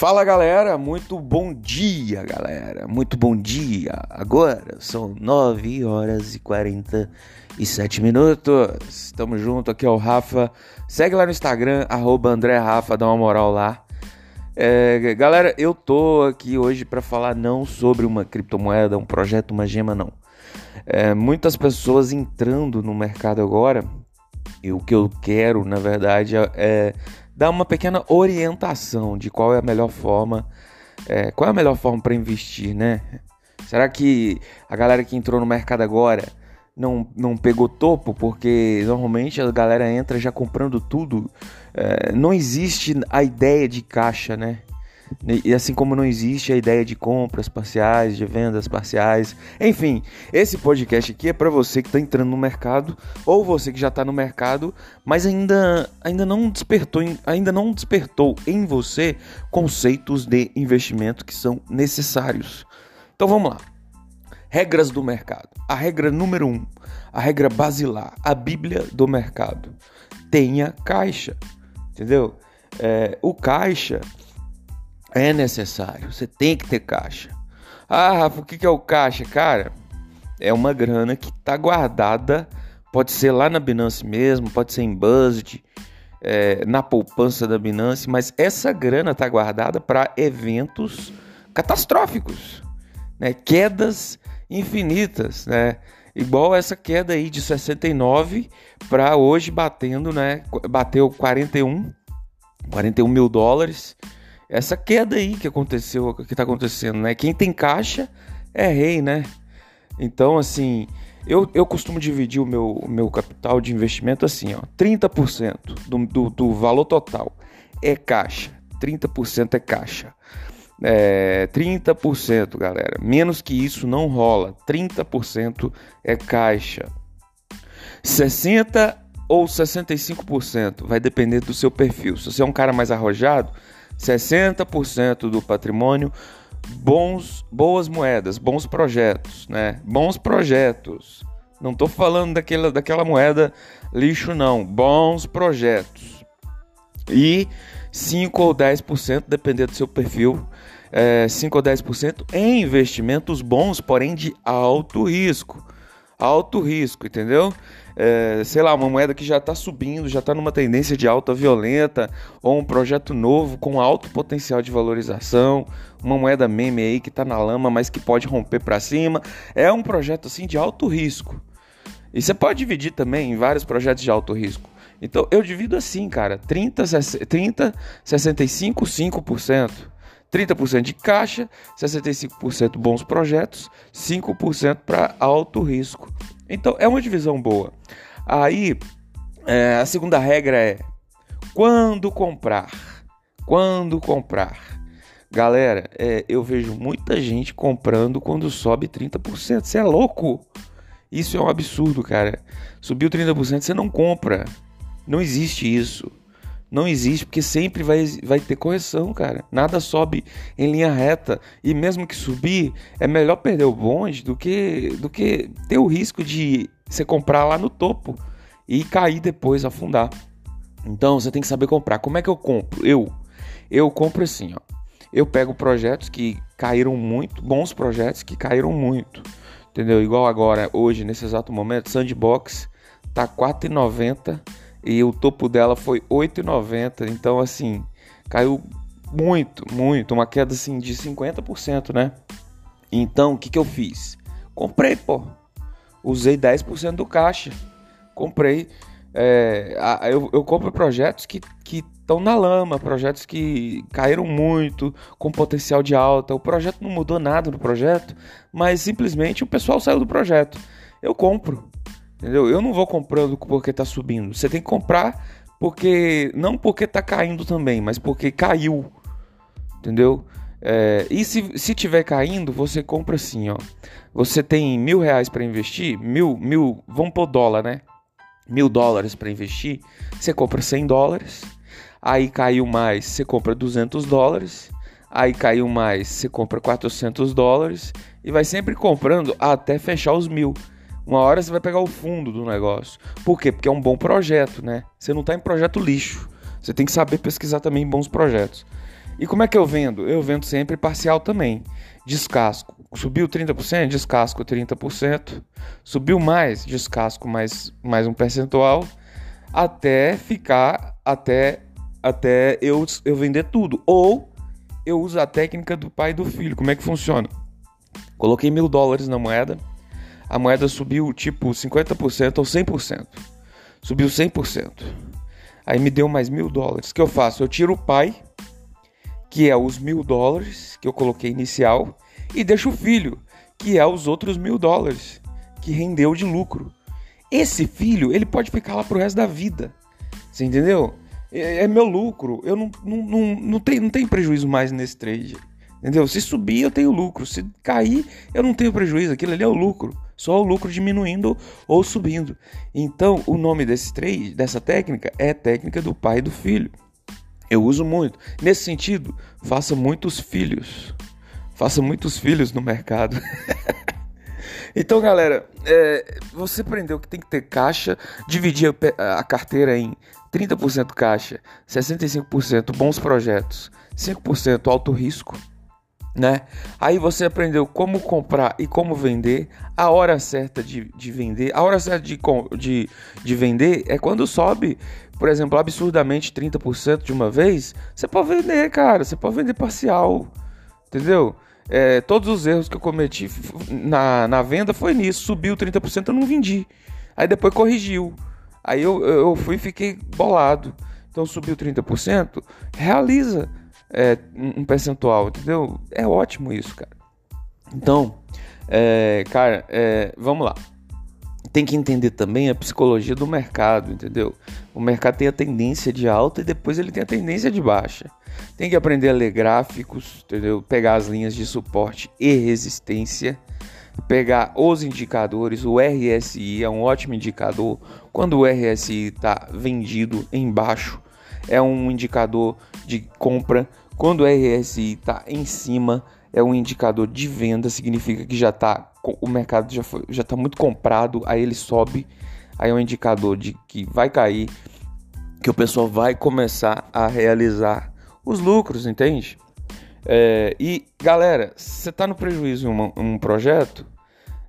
Fala galera, muito bom dia galera, muito bom dia. Agora são 9 horas e 47 minutos. Estamos junto aqui é o Rafa. Segue lá no Instagram, arroba André Rafa, dá uma moral lá. É, galera, eu tô aqui hoje para falar não sobre uma criptomoeda, um projeto, uma gema, não. É, muitas pessoas entrando no mercado agora, e o que eu quero, na verdade, é dar uma pequena orientação de qual é a melhor forma, é, qual é a melhor forma para investir, né? Será que a galera que entrou no mercado agora não, não pegou topo? Porque normalmente a galera entra já comprando tudo. É, não existe a ideia de caixa, né? E assim como não existe a ideia de compras parciais, de vendas parciais. Enfim, esse podcast aqui é para você que está entrando no mercado ou você que já está no mercado, mas ainda, ainda não despertou, ainda não despertou em você conceitos de investimento que são necessários. Então vamos lá. Regras do mercado. A regra número um, a regra basilar, a Bíblia do mercado. Tenha caixa, entendeu? É, o caixa é necessário, você tem que ter caixa. Ah, Rafa, o que é o caixa? Cara, é uma grana que está guardada, pode ser lá na Binance mesmo, pode ser em Buzzed, é, na poupança da Binance, mas essa grana está guardada para eventos catastróficos, né? quedas infinitas, né? igual essa queda aí de 69 para hoje batendo, né? bateu 41, 41 mil dólares essa queda aí que aconteceu, que tá acontecendo, né? Quem tem caixa é rei, né? Então, assim, eu, eu costumo dividir o meu, meu capital de investimento assim, ó. 30% do, do, do valor total é caixa. 30% é caixa. É, 30%, galera. Menos que isso não rola. 30% é caixa. 60 ou 65% vai depender do seu perfil. Se você é um cara mais arrojado, 60% do patrimônio, bons, boas moedas, bons projetos, né? Bons projetos. Não estou falando daquela, daquela moeda lixo, não. Bons projetos. E 5 ou 10%, dependendo do seu perfil, é, 5 ou 10% em investimentos bons, porém de alto risco. Alto risco, entendeu? é, sei lá, uma moeda que já está subindo, já está numa tendência de alta violenta, ou um projeto novo com alto potencial de valorização, uma moeda meme aí que está na lama, mas que pode romper para cima, é um projeto assim de alto risco. E você pode dividir também em vários projetos de alto risco. Então eu divido assim, cara, 30, 30 65, 5%. 30% de caixa, 65% bons projetos, 5% para alto risco. Então é uma divisão boa. Aí é, a segunda regra é quando comprar. Quando comprar. Galera, é, eu vejo muita gente comprando quando sobe 30%. Você é louco? Isso é um absurdo, cara. Subiu 30%, você não compra. Não existe isso. Não existe, porque sempre vai, vai ter correção, cara. Nada sobe em linha reta. E mesmo que subir, é melhor perder o bonde do que, do que ter o risco de você comprar lá no topo e cair depois, afundar. Então você tem que saber comprar. Como é que eu compro? Eu, eu compro assim, ó. Eu pego projetos que caíram muito, bons projetos que caíram muito. Entendeu? Igual agora, hoje, nesse exato momento, Sandbox tá 4,90 e o topo dela foi 8,90. Então, assim, caiu muito, muito, uma queda assim de 50%, né? Então, o que, que eu fiz? Comprei, pô. Usei 10% do caixa. Comprei. É, eu, eu compro projetos que estão na lama, projetos que caíram muito, com potencial de alta. O projeto não mudou nada no projeto, mas simplesmente o pessoal saiu do projeto. Eu compro. Entendeu? Eu não vou comprando porque tá subindo. Você tem que comprar porque. Não porque tá caindo também, mas porque caiu. Entendeu? É, e se, se tiver caindo, você compra assim, ó. Você tem mil reais para investir, mil, mil, vamos pôr dólar, né? Mil dólares para investir, você compra 100 dólares. Aí caiu mais, você compra 200 dólares. Aí caiu mais, você compra 400 dólares. E vai sempre comprando até fechar os mil. Uma hora você vai pegar o fundo do negócio. Por quê? Porque é um bom projeto, né? Você não está em projeto lixo. Você tem que saber pesquisar também bons projetos. E como é que eu vendo? Eu vendo sempre parcial também. Descasco. Subiu 30%, descasco 30%. Subiu mais, descasco mais, mais um percentual. Até ficar, até, até eu, eu vender tudo. Ou eu uso a técnica do pai e do filho. Como é que funciona? Coloquei mil dólares na moeda. A moeda subiu tipo 50% ou 100%. Subiu 100%. Aí me deu mais mil dólares. O que eu faço? Eu tiro o pai que é os mil dólares que eu coloquei inicial, e deixo o filho, que é os outros mil dólares que rendeu de lucro. Esse filho, ele pode ficar lá pro resto da vida. Você entendeu? É, é meu lucro. Eu não, não, não, não, tenho, não tenho prejuízo mais nesse trade. Entendeu? Se subir, eu tenho lucro. Se cair, eu não tenho prejuízo. Aquilo ali é o lucro. Só o lucro diminuindo ou subindo. Então, o nome desse trade, dessa técnica, é técnica do pai e do filho. Eu uso muito. Nesse sentido, faça muitos filhos. Faça muitos filhos no mercado. então, galera, é, você aprendeu que tem que ter caixa, dividir a, a carteira em 30% caixa, 65% bons projetos, 5% alto risco, né? Aí você aprendeu como comprar e como vender, a hora certa de, de vender. A hora certa de, de, de vender é quando sobe por exemplo, absurdamente 30% de uma vez, você pode vender, cara. Você pode vender parcial. Entendeu? É, todos os erros que eu cometi na, na venda foi nisso. Subiu 30%, eu não vendi. Aí depois corrigiu. Aí eu, eu fui e fiquei bolado. Então subiu 30%, realiza é, um percentual, entendeu? É ótimo isso, cara. Então, é, cara, é, vamos lá tem que entender também a psicologia do mercado, entendeu? O mercado tem a tendência de alta e depois ele tem a tendência de baixa. Tem que aprender a ler gráficos, entendeu? Pegar as linhas de suporte e resistência, pegar os indicadores. O RSI é um ótimo indicador. Quando o RSI está vendido embaixo, é um indicador de compra. Quando o RSI está em cima, é um indicador de venda, significa que já está o mercado já foi, já está muito comprado, aí ele sobe, aí é um indicador de que vai cair, que o pessoal vai começar a realizar os lucros, entende? É, e galera, você está no prejuízo em um, um projeto,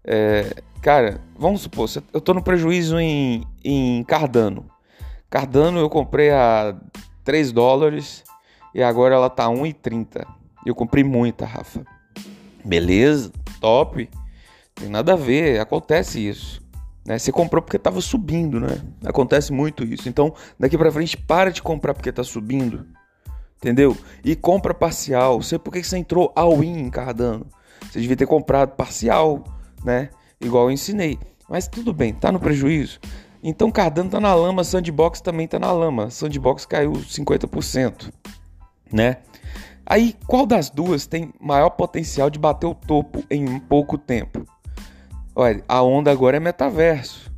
é, cara, vamos supor, eu estou no prejuízo em, em Cardano. Cardano eu comprei a 3 dólares e agora ela tá 1,30. Eu comprei muita, Rafa. Beleza, top. Tem nada a ver, acontece isso. Né? Você comprou porque estava subindo, né? Acontece muito isso. Então, daqui para frente, para de comprar porque está subindo. Entendeu? E compra parcial. Sei por que você entrou all-in em Cardano. Você devia ter comprado parcial, né? Igual eu ensinei. Mas tudo bem, tá no prejuízo. Então Cardano tá na lama, Sandbox também tá na lama. Sandbox caiu 50%, né? Aí, qual das duas tem maior potencial de bater o topo em pouco tempo? Olha, a onda agora é metaverso.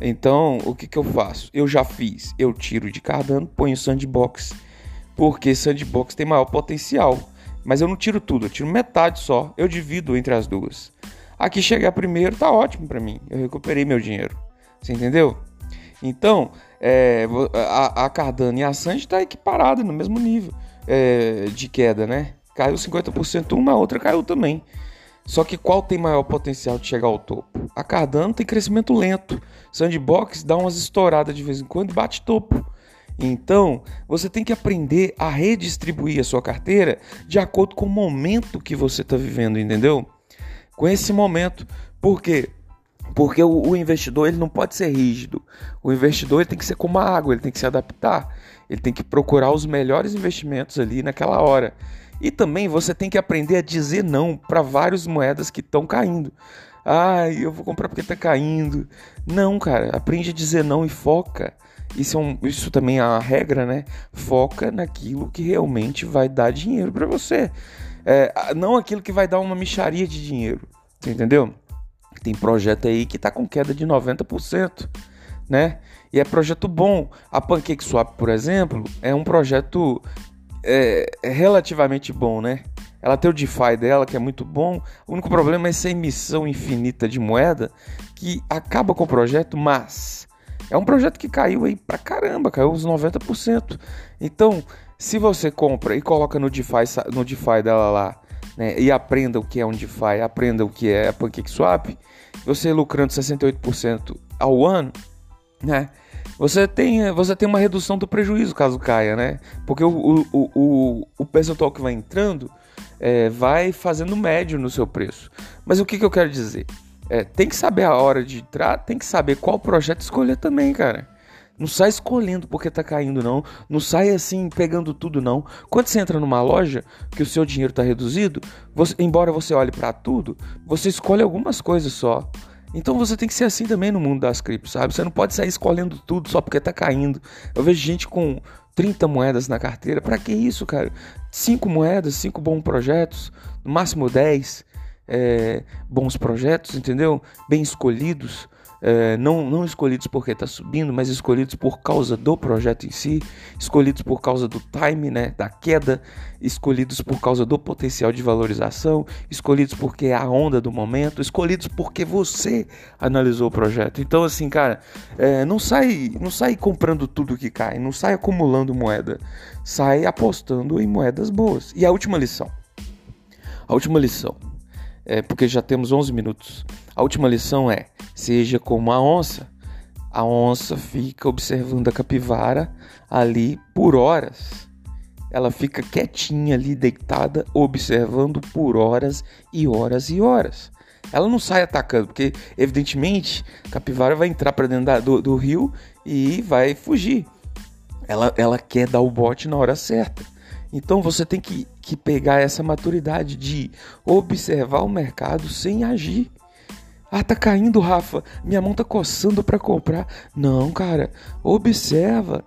Então, o que, que eu faço? Eu já fiz. Eu tiro de Cardano, ponho Sandbox. Porque Sandbox tem maior potencial. Mas eu não tiro tudo, eu tiro metade só. Eu divido entre as duas. Aqui chegar primeiro tá ótimo para mim. Eu recuperei meu dinheiro. Você entendeu? Então, é, a, a, Cardano e a Sand tá equiparada no mesmo nível é, de queda, né? Caiu 50% uma, outra caiu também. Só que qual tem maior potencial de chegar ao topo? A Cardano tem crescimento lento. Sandbox dá umas estouradas de vez em quando e bate topo. Então, você tem que aprender a redistribuir a sua carteira de acordo com o momento que você está vivendo, entendeu? Com esse momento. Por quê? Porque o, o, investidor ele não pode ser rígido. O investidor ele tem que ser como a água, ele tem que se adaptar. Ele tem que procurar os melhores investimentos ali naquela hora. E também você tem que aprender a dizer não para várias moedas que estão caindo. Ah, eu vou comprar porque está caindo. Não, cara, aprende a dizer não e foca. Isso, é um, isso também é uma regra, né? Foca naquilo que realmente vai dar dinheiro para você. É, não aquilo que vai dar uma micharia de dinheiro. Entendeu? Tem projeto aí que tá com queda de 90%, né? E é projeto bom. A Pancake Swap, por exemplo, é um projeto é, é relativamente bom, né? Ela tem o DeFi dela, que é muito bom. O único problema é essa emissão infinita de moeda que acaba com o projeto, mas é um projeto que caiu aí pra caramba, caiu uns 90%. Então, Se você compra e coloca no DeFi, no DeFi dela lá, né, e aprenda o que é um DeFi, aprenda o que é PancakeSwap, você lucrando 68% ao ano, né? Você tem, você tem uma redução do prejuízo caso caia, né? Porque o, o, o, o percentual que vai entrando é, vai fazendo médio no seu preço. Mas o que, que eu quero dizer? É, tem que saber a hora de entrar, tem que saber qual projeto escolher também, cara. Não sai escolhendo porque tá caindo, não. Não sai assim pegando tudo, não. Quando você entra numa loja que o seu dinheiro tá reduzido, você, embora você olhe para tudo, você escolhe algumas coisas só. Então você tem que ser assim também no mundo das criptos, sabe? Você não pode sair escolhendo tudo só porque tá caindo. Eu vejo gente com 30 moedas na carteira. Para que isso, cara? 5 moedas, 5 bons projetos, no máximo 10 é, bons projetos, entendeu? Bem escolhidos é, não, não escolhidos porque está subindo, mas escolhidos por causa do projeto em si, escolhidos por causa do time, né, da queda, escolhidos por causa do potencial de valorização, escolhidos porque é a onda do momento, escolhidos porque você analisou o projeto. Então, assim, cara, é, não sai, não sai comprando tudo que cai, não sai acumulando moeda, sai apostando em moedas boas. E a última lição. A última lição é, porque já temos 11 minutos. A última lição é: seja como a onça. A onça fica observando a capivara ali por horas. Ela fica quietinha ali, deitada, observando por horas e horas e horas. Ela não sai atacando, porque evidentemente a capivara vai entrar para dentro da, do, do rio e vai fugir. Ela, ela quer dar o bote na hora certa. Então você tem que, que pegar essa maturidade de observar o mercado sem agir. Ah, tá caindo, Rafa. Minha mão tá coçando para comprar. Não, cara. Observa.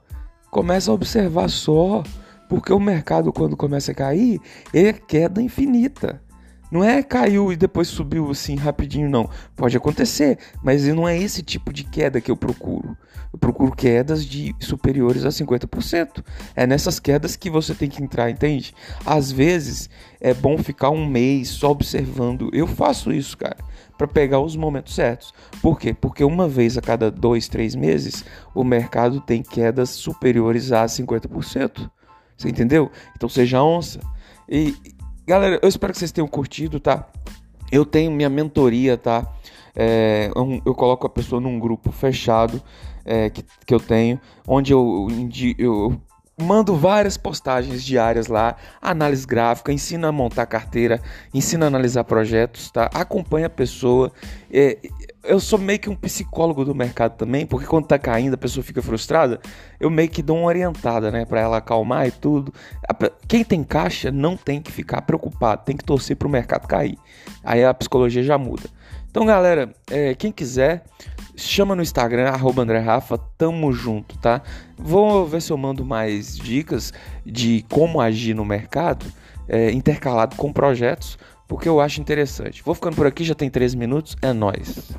Começa a observar só. Porque o mercado, quando começa a cair, é queda infinita. Não é caiu e depois subiu assim rapidinho, não. Pode acontecer, mas não é esse tipo de queda que eu procuro. Eu procuro quedas de superiores a 50%. É nessas quedas que você tem que entrar, entende? Às vezes é bom ficar um mês só observando. Eu faço isso, cara, para pegar os momentos certos. Por quê? Porque uma vez a cada dois, três meses o mercado tem quedas superiores a 50%. Você entendeu? Então seja onça. E Galera, eu espero que vocês tenham curtido, tá? Eu tenho minha mentoria, tá? É, eu coloco a pessoa num grupo fechado é, que, que eu tenho, onde eu, eu mando várias postagens diárias lá, análise gráfica, ensina a montar carteira, ensina a analisar projetos, tá? Acompanha a pessoa. É, eu sou meio que um psicólogo do mercado também, porque quando tá caindo a pessoa fica frustrada, eu meio que dou uma orientada, né, para ela acalmar e tudo. Quem tem caixa não tem que ficar preocupado, tem que torcer pro mercado cair. Aí a psicologia já muda. Então, galera, é, quem quiser, chama no Instagram, arroba André Rafa, tamo junto, tá? Vou ver se eu mando mais dicas de como agir no mercado, é, intercalado com projetos, porque eu acho interessante. Vou ficando por aqui, já tem 13 minutos, é nóis.